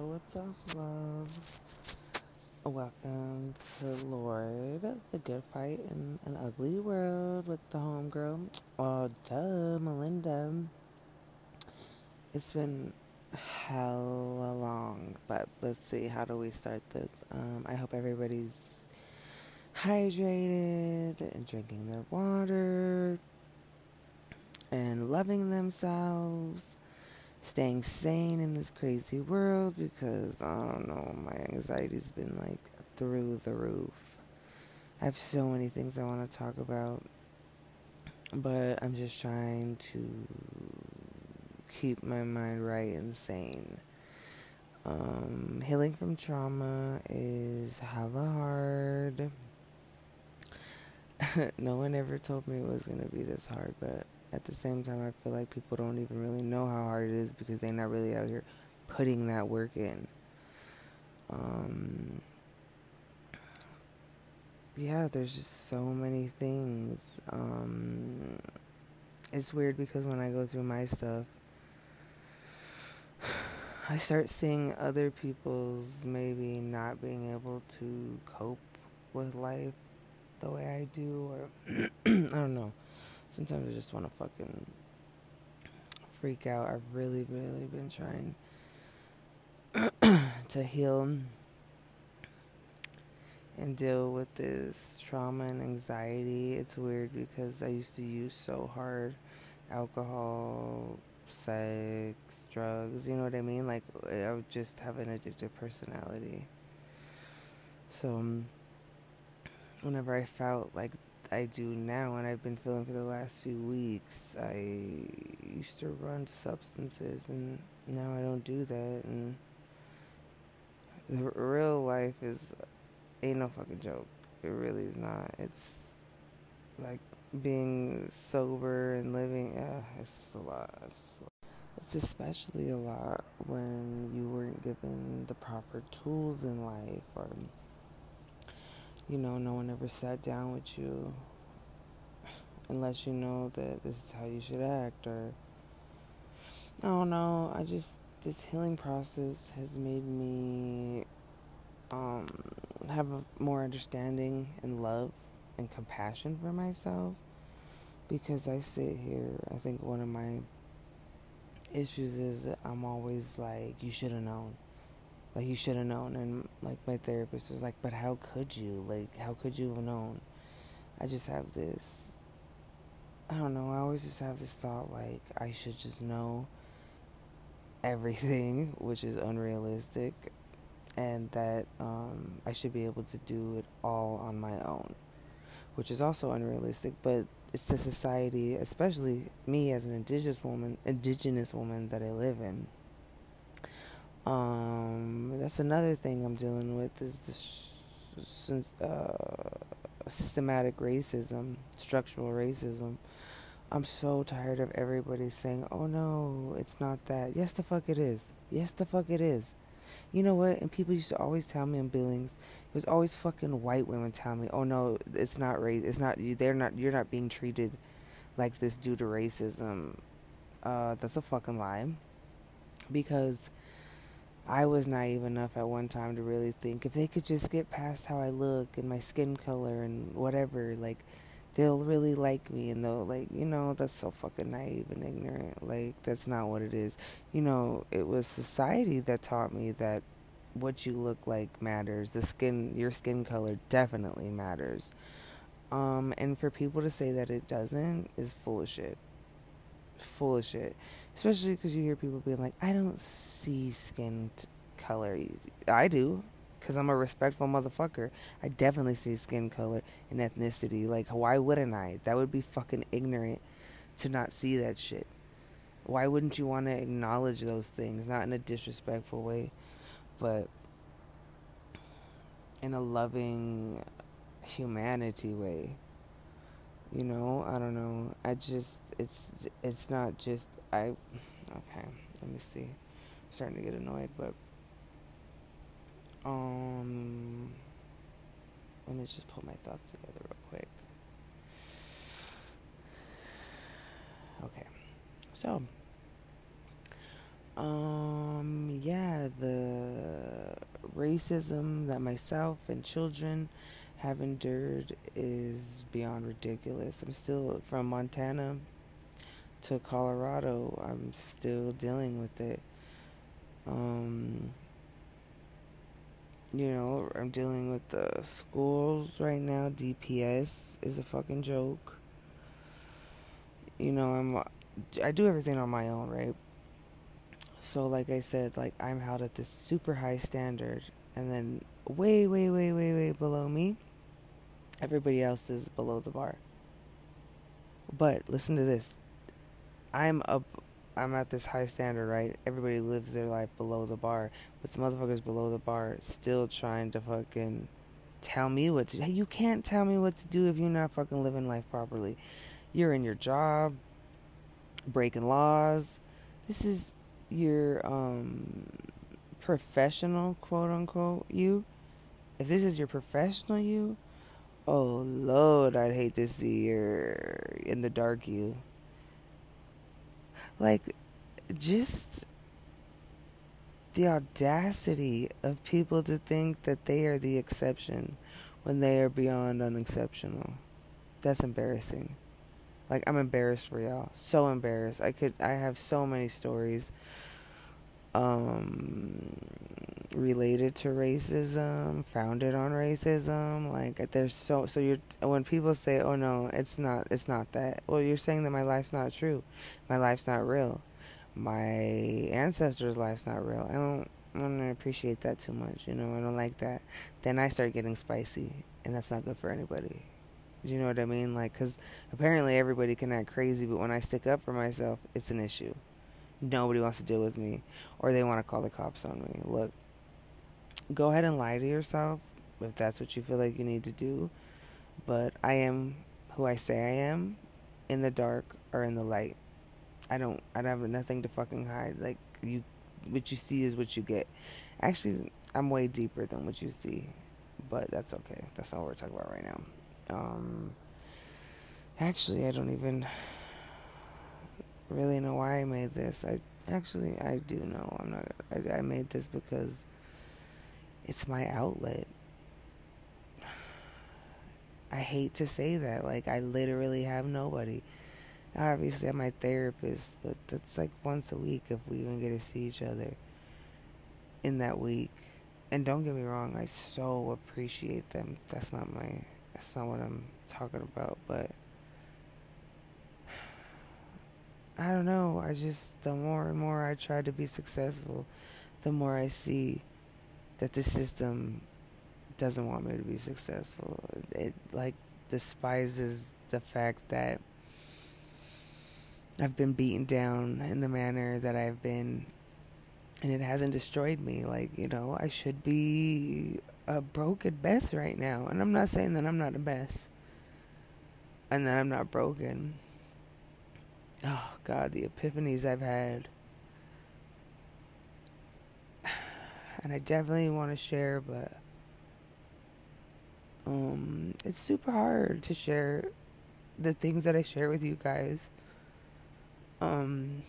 what's up, love? Welcome to Lord, the good fight in an ugly world with the homegirl. Oh, duh, Melinda. It's been hella long, but let's see, how do we start this? Um, I hope everybody's hydrated and drinking their water and loving themselves staying sane in this crazy world because I don't know, my anxiety's been like through the roof. I have so many things I want to talk about, but I'm just trying to keep my mind right and sane. Um, healing from trauma is hella hard. no one ever told me it was going to be this hard, but at the same time, I feel like people don't even really know how hard it is because they're not really out here putting that work in. Um, yeah, there's just so many things. Um, it's weird because when I go through my stuff, I start seeing other people's maybe not being able to cope with life the way I do, or I don't know. Sometimes I just want to fucking freak out. I've really, really been trying to heal and deal with this trauma and anxiety. It's weird because I used to use so hard alcohol, sex, drugs, you know what I mean? Like, I would just have an addictive personality. So, whenever I felt like I do now, and I've been feeling for the last few weeks. I used to run to substances, and now I don't do that. And the real life is ain't no fucking joke. It really is not. It's like being sober and living. Yeah, it's just a lot. It's just a lot. It's especially a lot when you weren't given the proper tools in life or you know, no one ever sat down with you unless you know that this is how you should act or I don't know. I just this healing process has made me um, have more understanding and love and compassion for myself because I sit here. I think one of my issues is that I'm always like, you should have known like you should have known and like my therapist was like but how could you? Like how could you have known? I just have this i don't know i always just have this thought like i should just know everything which is unrealistic and that um, i should be able to do it all on my own which is also unrealistic but it's the society especially me as an indigenous woman indigenous woman that i live in. Um, that's another thing I'm dealing with is this uh, systematic racism, structural racism. I'm so tired of everybody saying, "Oh no, it's not that." Yes, the fuck it is. Yes, the fuck it is. You know what? And people used to always tell me in Billings, it was always fucking white women telling me, "Oh no, it's not race. It's not. They're not. You're not being treated like this due to racism." Uh, that's a fucking lie. Because I was naive enough at one time to really think if they could just get past how I look and my skin color and whatever, like they'll really like me and they'll like, you know, that's so fucking naive and ignorant. Like that's not what it is. You know, it was society that taught me that what you look like matters. The skin your skin color definitely matters. Um and for people to say that it doesn't is full of shit. Full of shit especially because you hear people being like, I don't see skin color. I do, because I'm a respectful motherfucker. I definitely see skin color and ethnicity. Like, why wouldn't I? That would be fucking ignorant to not see that shit. Why wouldn't you want to acknowledge those things? Not in a disrespectful way, but in a loving humanity way. You know, I don't know. I just it's it's not just I okay, let me see. I'm starting to get annoyed, but um let me just pull my thoughts together real quick. Okay. So um yeah, the racism that myself and children have endured is beyond ridiculous. I'm still from Montana to Colorado. I'm still dealing with it. Um, you know, I'm dealing with the schools right now. DPS is a fucking joke. You know, I'm I do everything on my own, right? So like I said, like I'm held at this super high standard and then way way way way way below me everybody else is below the bar. But listen to this. I'm up I'm at this high standard, right? Everybody lives their life below the bar, but the motherfuckers below the bar still trying to fucking tell me what to do. You can't tell me what to do if you're not fucking living life properly. You're in your job, breaking laws. This is your um professional quote unquote you. If this is your professional you, oh lord, I'd hate to see your in the dark you. Like just the audacity of people to think that they are the exception when they are beyond unexceptional. That's embarrassing. Like I'm embarrassed for y'all. So embarrassed. I could I have so many stories um related to racism, founded on racism. Like there's so so you're when people say, "Oh no, it's not it's not that." Well, you're saying that my life's not true. My life's not real. My ancestors' life's not real. I don't I don't appreciate that too much, you know. I don't like that. Then I start getting spicy, and that's not good for anybody. Do you know what I mean? Like, because apparently everybody can act crazy, but when I stick up for myself, it's an issue. Nobody wants to deal with me, or they want to call the cops on me. Look, go ahead and lie to yourself if that's what you feel like you need to do. But I am who I say I am, in the dark or in the light. I don't. I don't have nothing to fucking hide. Like you, what you see is what you get. Actually, I'm way deeper than what you see, but that's okay. That's not what we're talking about right now. Um, actually, I don't even really know why I made this. I actually I do know. I'm not. I, I made this because it's my outlet. I hate to say that. Like I literally have nobody. Obviously, I'm my therapist, but that's like once a week if we even get to see each other in that week. And don't get me wrong, I so appreciate them. That's not my that's not what I'm talking about, but I don't know. I just, the more and more I try to be successful, the more I see that the system doesn't want me to be successful. It, like, despises the fact that I've been beaten down in the manner that I've been, and it hasn't destroyed me. Like, you know, I should be a broken mess right now. And I'm not saying that I'm not a mess and that I'm not broken. Oh, God, the epiphanies I've had. And I definitely want to share, but um, it's super hard to share the things that I share with you guys. Um,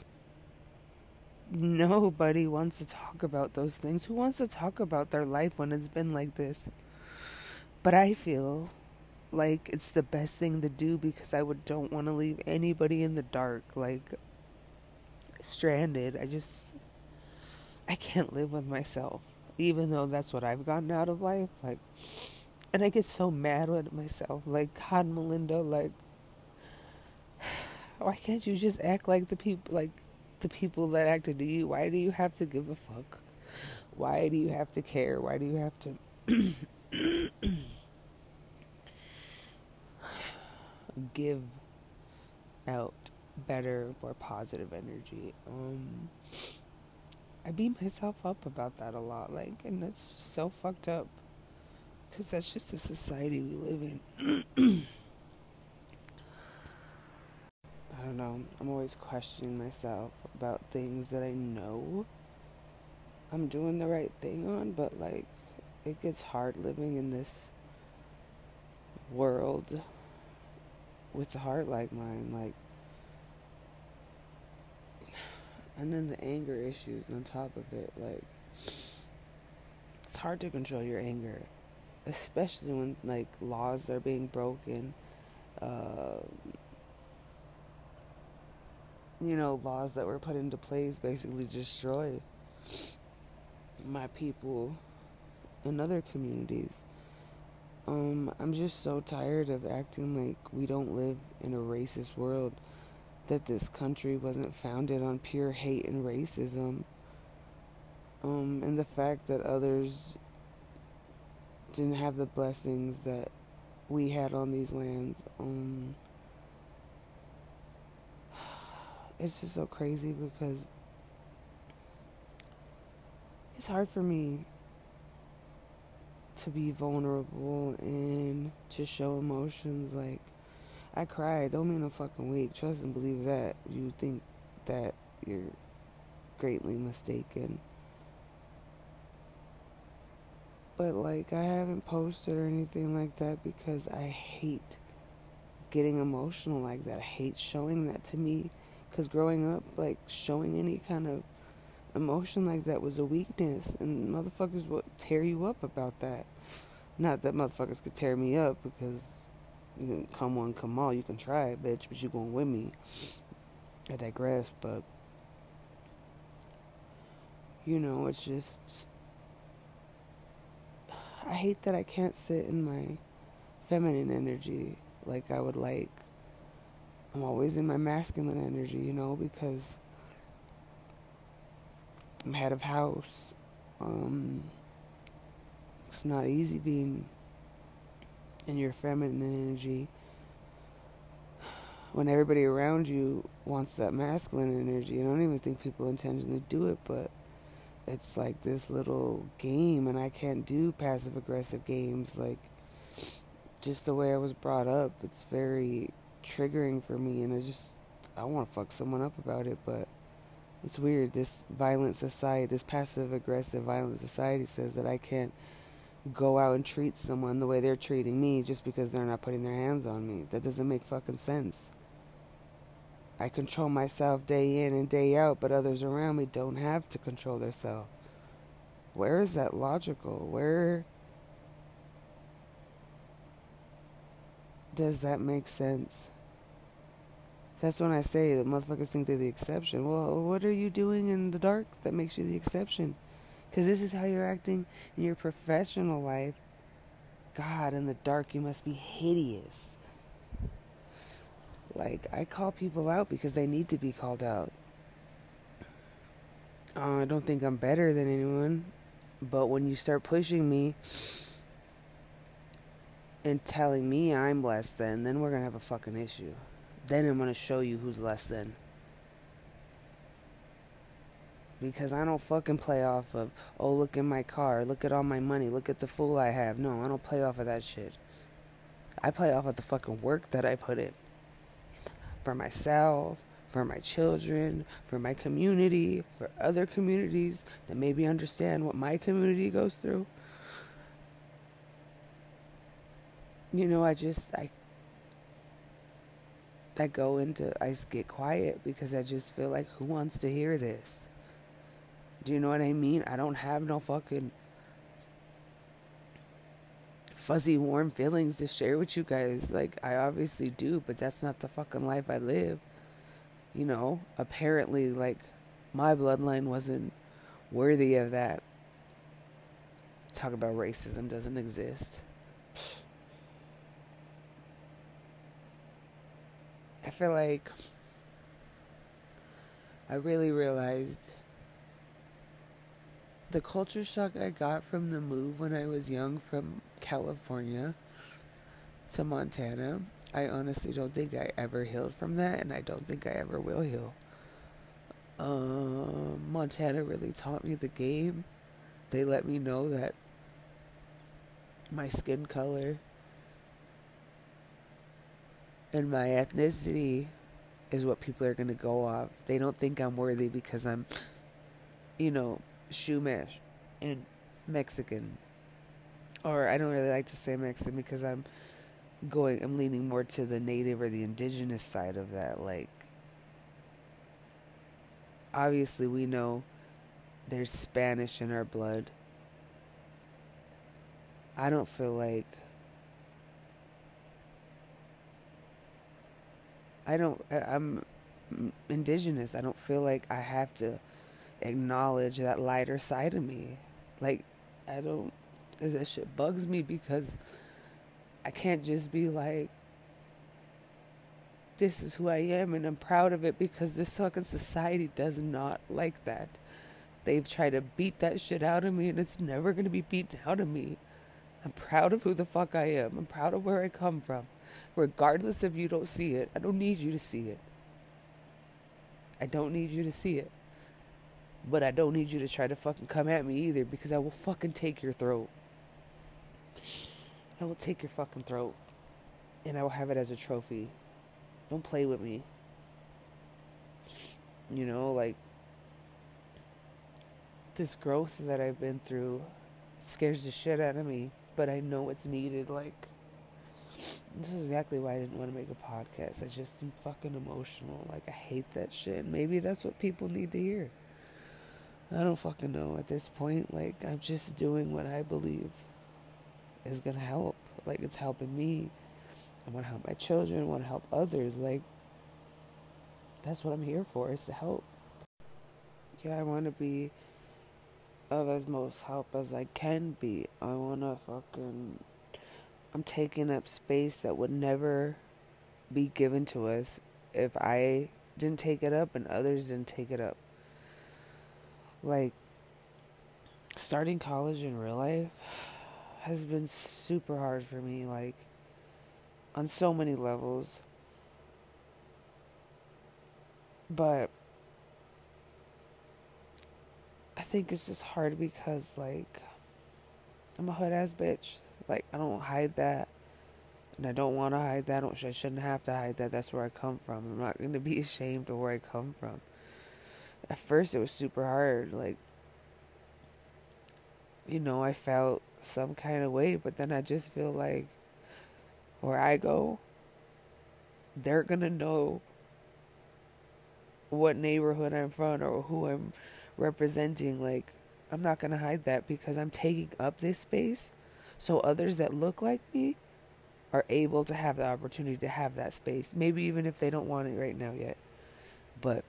nobody wants to talk about those things. Who wants to talk about their life when it's been like this? But I feel like it's the best thing to do because I would don't want to leave anybody in the dark like stranded. I just I can't live with myself even though that's what I've gotten out of life like and I get so mad with myself like God Melinda like why can't you just act like the people like the people that acted to you. Why do you have to give a fuck? Why do you have to care? Why do you have to give out better, more positive energy? Um, I beat myself up about that a lot, like, and that's just so fucked up. Because that's just the society we live in. I don't know. I'm always questioning myself about things that I know I'm doing the right thing on, but like it gets hard living in this world with a heart like mine, like and then the anger issues on top of it, like it's hard to control your anger, especially when like laws are being broken. Uh, you know, laws that were put into place basically destroy my people in other communities. Um, I'm just so tired of acting like we don't live in a racist world, that this country wasn't founded on pure hate and racism. Um, and the fact that others didn't have the blessings that we had on these lands. Um, it's just so crazy because it's hard for me to be vulnerable and to show emotions. Like, I cried. Don't mean a fucking week. Trust and believe that. You think that you're greatly mistaken. But, like, I haven't posted or anything like that because I hate getting emotional like that. I hate showing that to me. Because growing up, like, showing any kind of emotion like that was a weakness, and motherfuckers would tear you up about that. Not that motherfuckers could tear me up because you can come on, come all, you can try it, bitch, but you going with me. I digress, but you know, it's just I hate that I can't sit in my feminine energy like I would like. I'm always in my masculine energy, you know, because I'm head of house. Um, it's not easy being in your feminine energy when everybody around you wants that masculine energy. I don't even think people intentionally do it, but it's like this little game, and I can't do passive aggressive games. Like, just the way I was brought up, it's very triggering for me, and I just, I want to fuck someone up about it, but it's weird. This violent society, this passive aggressive violent society says that I can't go out and treat someone the way they're treating me just because they're not putting their hands on me. That doesn't make fucking sense. I control myself day in and day out, but others around me don't have to control themselves. Where is that logical? Where does that make sense? That's when I say that motherfuckers think they're the exception. Well, what are you doing in the dark that makes you the exception? Because this is how you're acting in your professional life. God, in the dark, you must be hideous. Like, I call people out because they need to be called out. Uh, I don't think I'm better than anyone. But when you start pushing me and telling me I'm less than, then we're going to have a fucking issue. Then I'm going to show you who's less than. Because I don't fucking play off of, oh, look at my car, look at all my money, look at the fool I have. No, I don't play off of that shit. I play off of the fucking work that I put in. For myself, for my children, for my community, for other communities that maybe understand what my community goes through. You know, I just, I I go into, I get quiet because I just feel like, who wants to hear this? Do you know what I mean? I don't have no fucking fuzzy, warm feelings to share with you guys. Like, I obviously do, but that's not the fucking life I live. You know, apparently, like, my bloodline wasn't worthy of that. Talk about racism doesn't exist. I feel like I really realized the culture shock I got from the move when I was young from California to Montana. I honestly don't think I ever healed from that, and I don't think I ever will heal. Um, Montana really taught me the game. They let me know that my skin color and my ethnicity is what people are going to go off. They don't think I'm worthy because I'm, you know, Chumash and Mexican. Or I don't really like to say Mexican because I'm going, I'm leaning more to the native or the indigenous side of that. Like, obviously, we know there's Spanish in our blood. I don't feel like I don't I'm indigenous. I don't feel like I have to acknowledge that lighter side of me. Like I don't that shit bugs me because I can't just be like this is who I am and I'm proud of it because this fucking society does not like that. They've tried to beat that shit out of me and it's never going to be beaten out of me. I'm proud of who the fuck I am. I'm proud of where I come from. Regardless if you don't see it, I don't need you to see it. I don't need you to see it. But I don't need you to try to fucking come at me either because I will fucking take your throat. I will take your fucking throat. And I will have it as a trophy. Don't play with me. You know, like this growth that I've been through scares the shit out of me, but I know it's needed. Like, this is exactly why I didn't want to make a podcast. I just am fucking emotional. Like, I hate that shit. Maybe that's what people need to hear. I don't fucking know at this point. Like, I'm just doing what I believe is gonna help. Like, it's helping me. I want to help my children. I want to help others. Like, that's what I'm here for, is to help. Yeah, I want to be of as most help as I can be. I want to fucking I'm taking up space that would never be given to us if I didn't take it up and others didn't take it up. Like, starting college in real life has been super hard for me, like, on so many levels. But I think it's just hard because, like, I'm a hood ass bitch. Like I don't hide that, and I don't want to hide that. I, don't, I shouldn't have to hide that. That's where I come from. I'm not going to be ashamed of where I come from. At first, it was super hard. Like, you know, I felt some kind of way, but then I just feel like where I go, they're gonna know what neighborhood I'm from or who I'm representing. Like, I'm not gonna hide that because I'm taking up this space so others that look like me are able to have the opportunity to have that space. Maybe even if they don't want it right now yet. But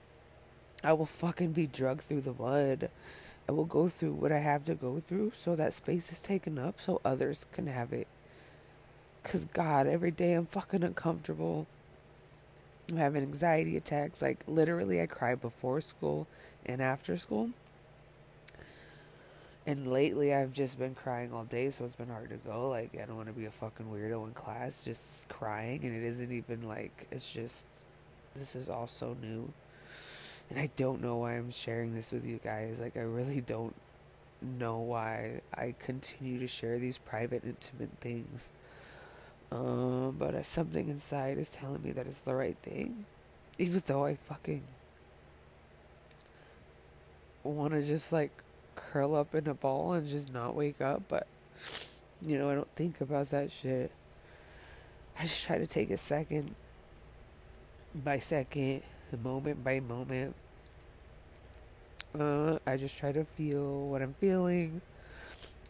I will fucking be drugged through the mud. I will go through what I have to go through so that space is taken up so others can have it. Cause God, every day I'm fucking uncomfortable. I'm having anxiety attacks. Like literally I cry before school and after school. And lately, I've just been crying all day, so it's been hard to go. Like, I don't want to be a fucking weirdo in class, just crying, and it isn't even like, it's just, this is all so new. And I don't know why I'm sharing this with you guys. Like, I really don't know why I continue to share these private, intimate things. Um, but something inside is telling me that it's the right thing. Even though I fucking want to just, like, curl up in a ball and just not wake up, but you know, I don't think about that shit. I just try to take a second by second, moment by moment. Uh, I just try to feel what I'm feeling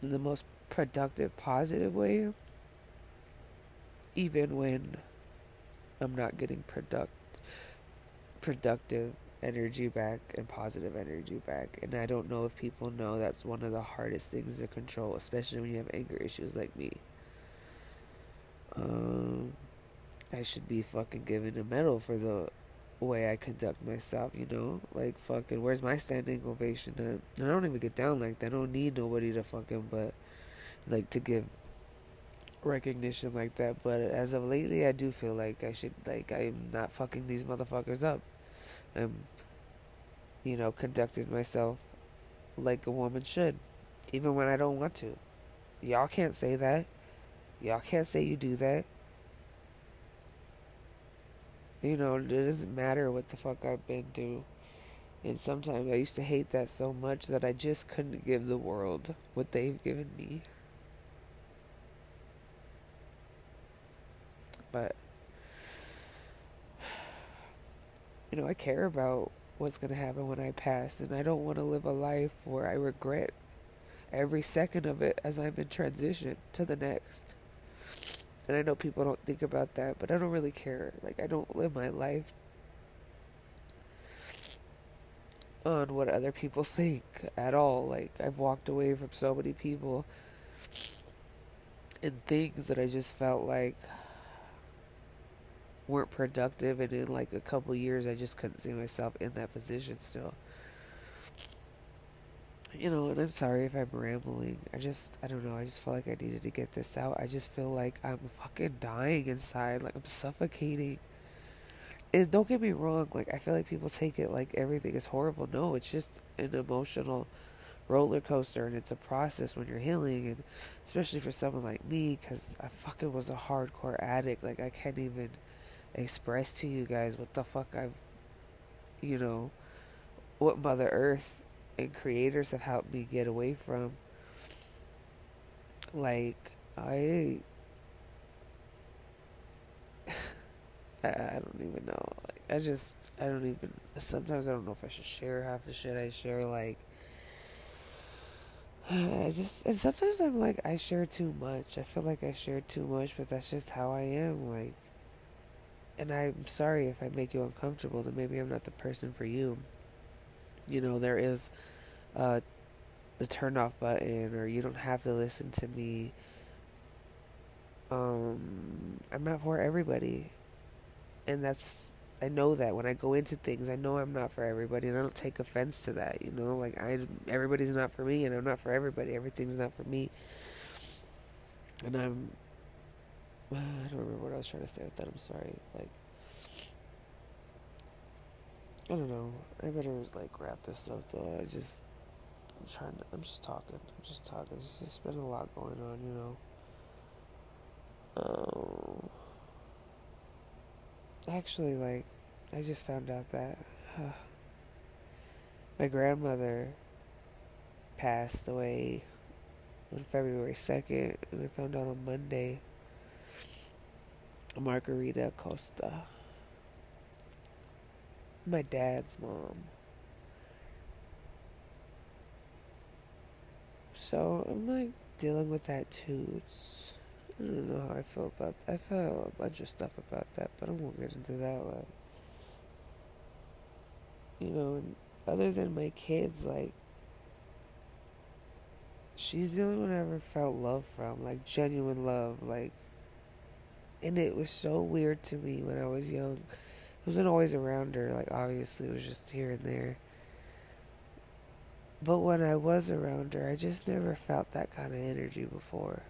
in the most productive, positive way, even when I'm not getting product productive energy back and positive energy back. And I don't know if people know that's one of the hardest things to control, especially when you have anger issues like me. Um, I should be fucking given a medal for the way I conduct myself, you know? Like, fucking, where's my standing ovation? I don't even get down like that. I don't need nobody to fucking, but, like, to give recognition like that. But as of lately, I do feel like I should, like, I'm not fucking these motherfuckers up. I'm you know, conducting myself like a woman should, even when I don't want to. Y'all can't say that. Y'all can't say you do that. You know, it doesn't matter what the fuck I've been through. And sometimes I used to hate that so much that I just couldn't give the world what they've given me. But, you know, I care about what's going to happen when I pass, and I don't want to live a life where I regret every second of it as I'm in transition to the next. And I know people don't think about that, but I don't really care. Like, I don't live my life on what other people think at all. Like, I've walked away from so many people and things that I just felt like weren't productive. And in like a couple years, I just couldn't see myself in that position still you know, and I'm sorry if I'm rambling. I just, I don't know. I just feel like I needed to get this out. I just feel like I'm fucking dying inside. Like I'm suffocating. And don't get me wrong. Like I feel like people take it like everything is horrible. No, it's just an emotional roller coaster, and it's a process when you're healing, and especially for someone like me, because I fucking was a hardcore addict. Like I can't even express to you guys what the fuck I've, you know, what Mother Earth and creators have helped me get away from. Like, I. I, I don't even know. Like, I just, I don't even. Sometimes I don't know if I should share half the shit I share. Like, I just, and sometimes I'm like, I share too much. I feel like I share too much, but that's just how I am. Like, and I'm sorry if I make you uncomfortable, then maybe I'm not the person for you you know, there is uh, the turn off button, or you don't have to listen to me. Um, I'm not for everybody, and that's I know that when I go into things, I know I'm not for everybody, and I don't take offense to that. You know, like I everybody's not for me, and I'm not for everybody. Everything's not for me, and I'm. I don't remember what I was trying to say with that. I'm sorry. Like. I don't know. I better like wrap this up though. I just I'm trying to I'm just talking. I'm just talking. There's just been a lot going on, you know. Um actually like I just found out that uh, my grandmother passed away on February 2nd and I found out on Monday Margarita Costa my dad's mom. So I'm like dealing with that too. It's, I don't know how I feel about that. I felt a bunch of stuff about that, but I won't get into that. Like, you know, other than my kids, like, she's the only one I ever felt love from, like genuine love, like, and it was so weird to me when I was young wasn't always around her, like obviously it was just here and there. But when I was around her, I just never felt that kind of energy before.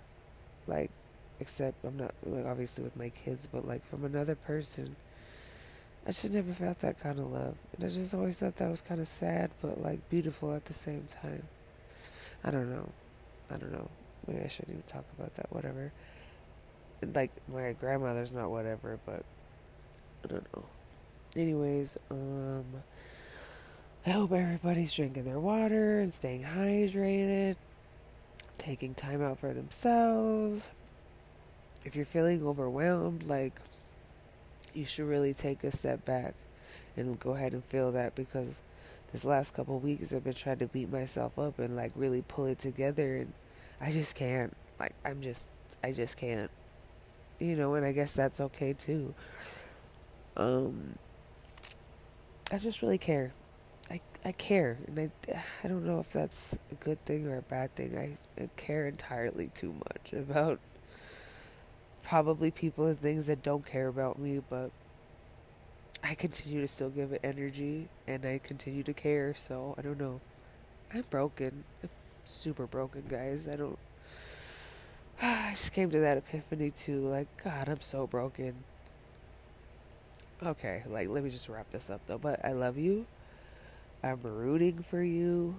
Like, except I'm not, like, obviously with my kids, but like from another person, I just never felt that kind of love. And I just always thought that was kind of sad, but like beautiful at the same time. I don't know. I don't know. Maybe I shouldn't even talk about that, whatever. Like, my grandmother's not whatever, but I don't know anyways, um, I hope everybody's drinking their water and staying hydrated, taking time out for themselves. If you're feeling overwhelmed, like, you should really take a step back and go ahead and feel that because this last couple weeks I've been trying to beat myself up and like really pull it together and I just can't. Like I'm just I just can't. You know, and I guess that's okay too. Um I just really care. I, I care, and I, I don't know if that's a good thing or a bad thing. I, I care entirely too much about probably people and things that don't care about me, but I continue to still give it energy, and I continue to care. So I don't know. I'm broken. I'm super broken, guys. I don't. I just came to that epiphany too. Like, God, I'm so broken. Okay, like let me just wrap this up though. But I love you. I'm rooting for you.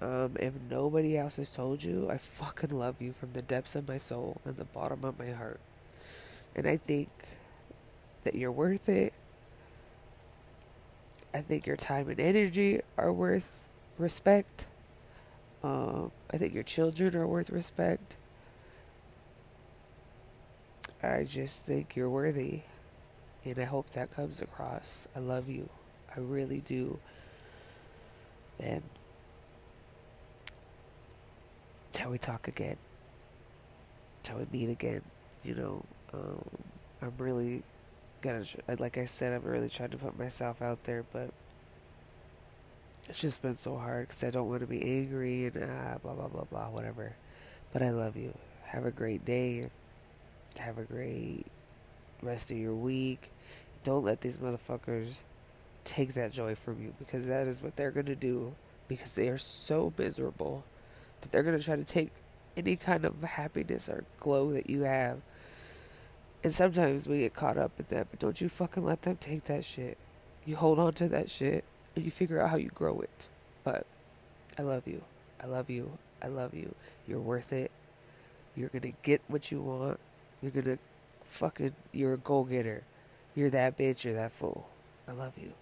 Um, if nobody else has told you, I fucking love you from the depths of my soul and the bottom of my heart. And I think that you're worth it. I think your time and energy are worth respect. Um, I think your children are worth respect. I just think you're worthy. And I hope that comes across. I love you. I really do. And till we talk again. Till we meet again. You know, um, I'm really gonna, like I said, I'm really trying to put myself out there, but it's just been so hard because I don't want to be angry and ah, blah, blah, blah, blah, whatever. But I love you. Have a great day. Have a great rest of your week. Don't let these motherfuckers take that joy from you because that is what they're going to do because they are so miserable that they're going to try to take any kind of happiness or glow that you have. And sometimes we get caught up in that, but don't you fucking let them take that shit. You hold on to that shit and you figure out how you grow it. But I love you. I love you. I love you. You're worth it. You're going to get what you want. You're going to fucking, you're a goal getter. You're that bitch. You're that fool. I love you.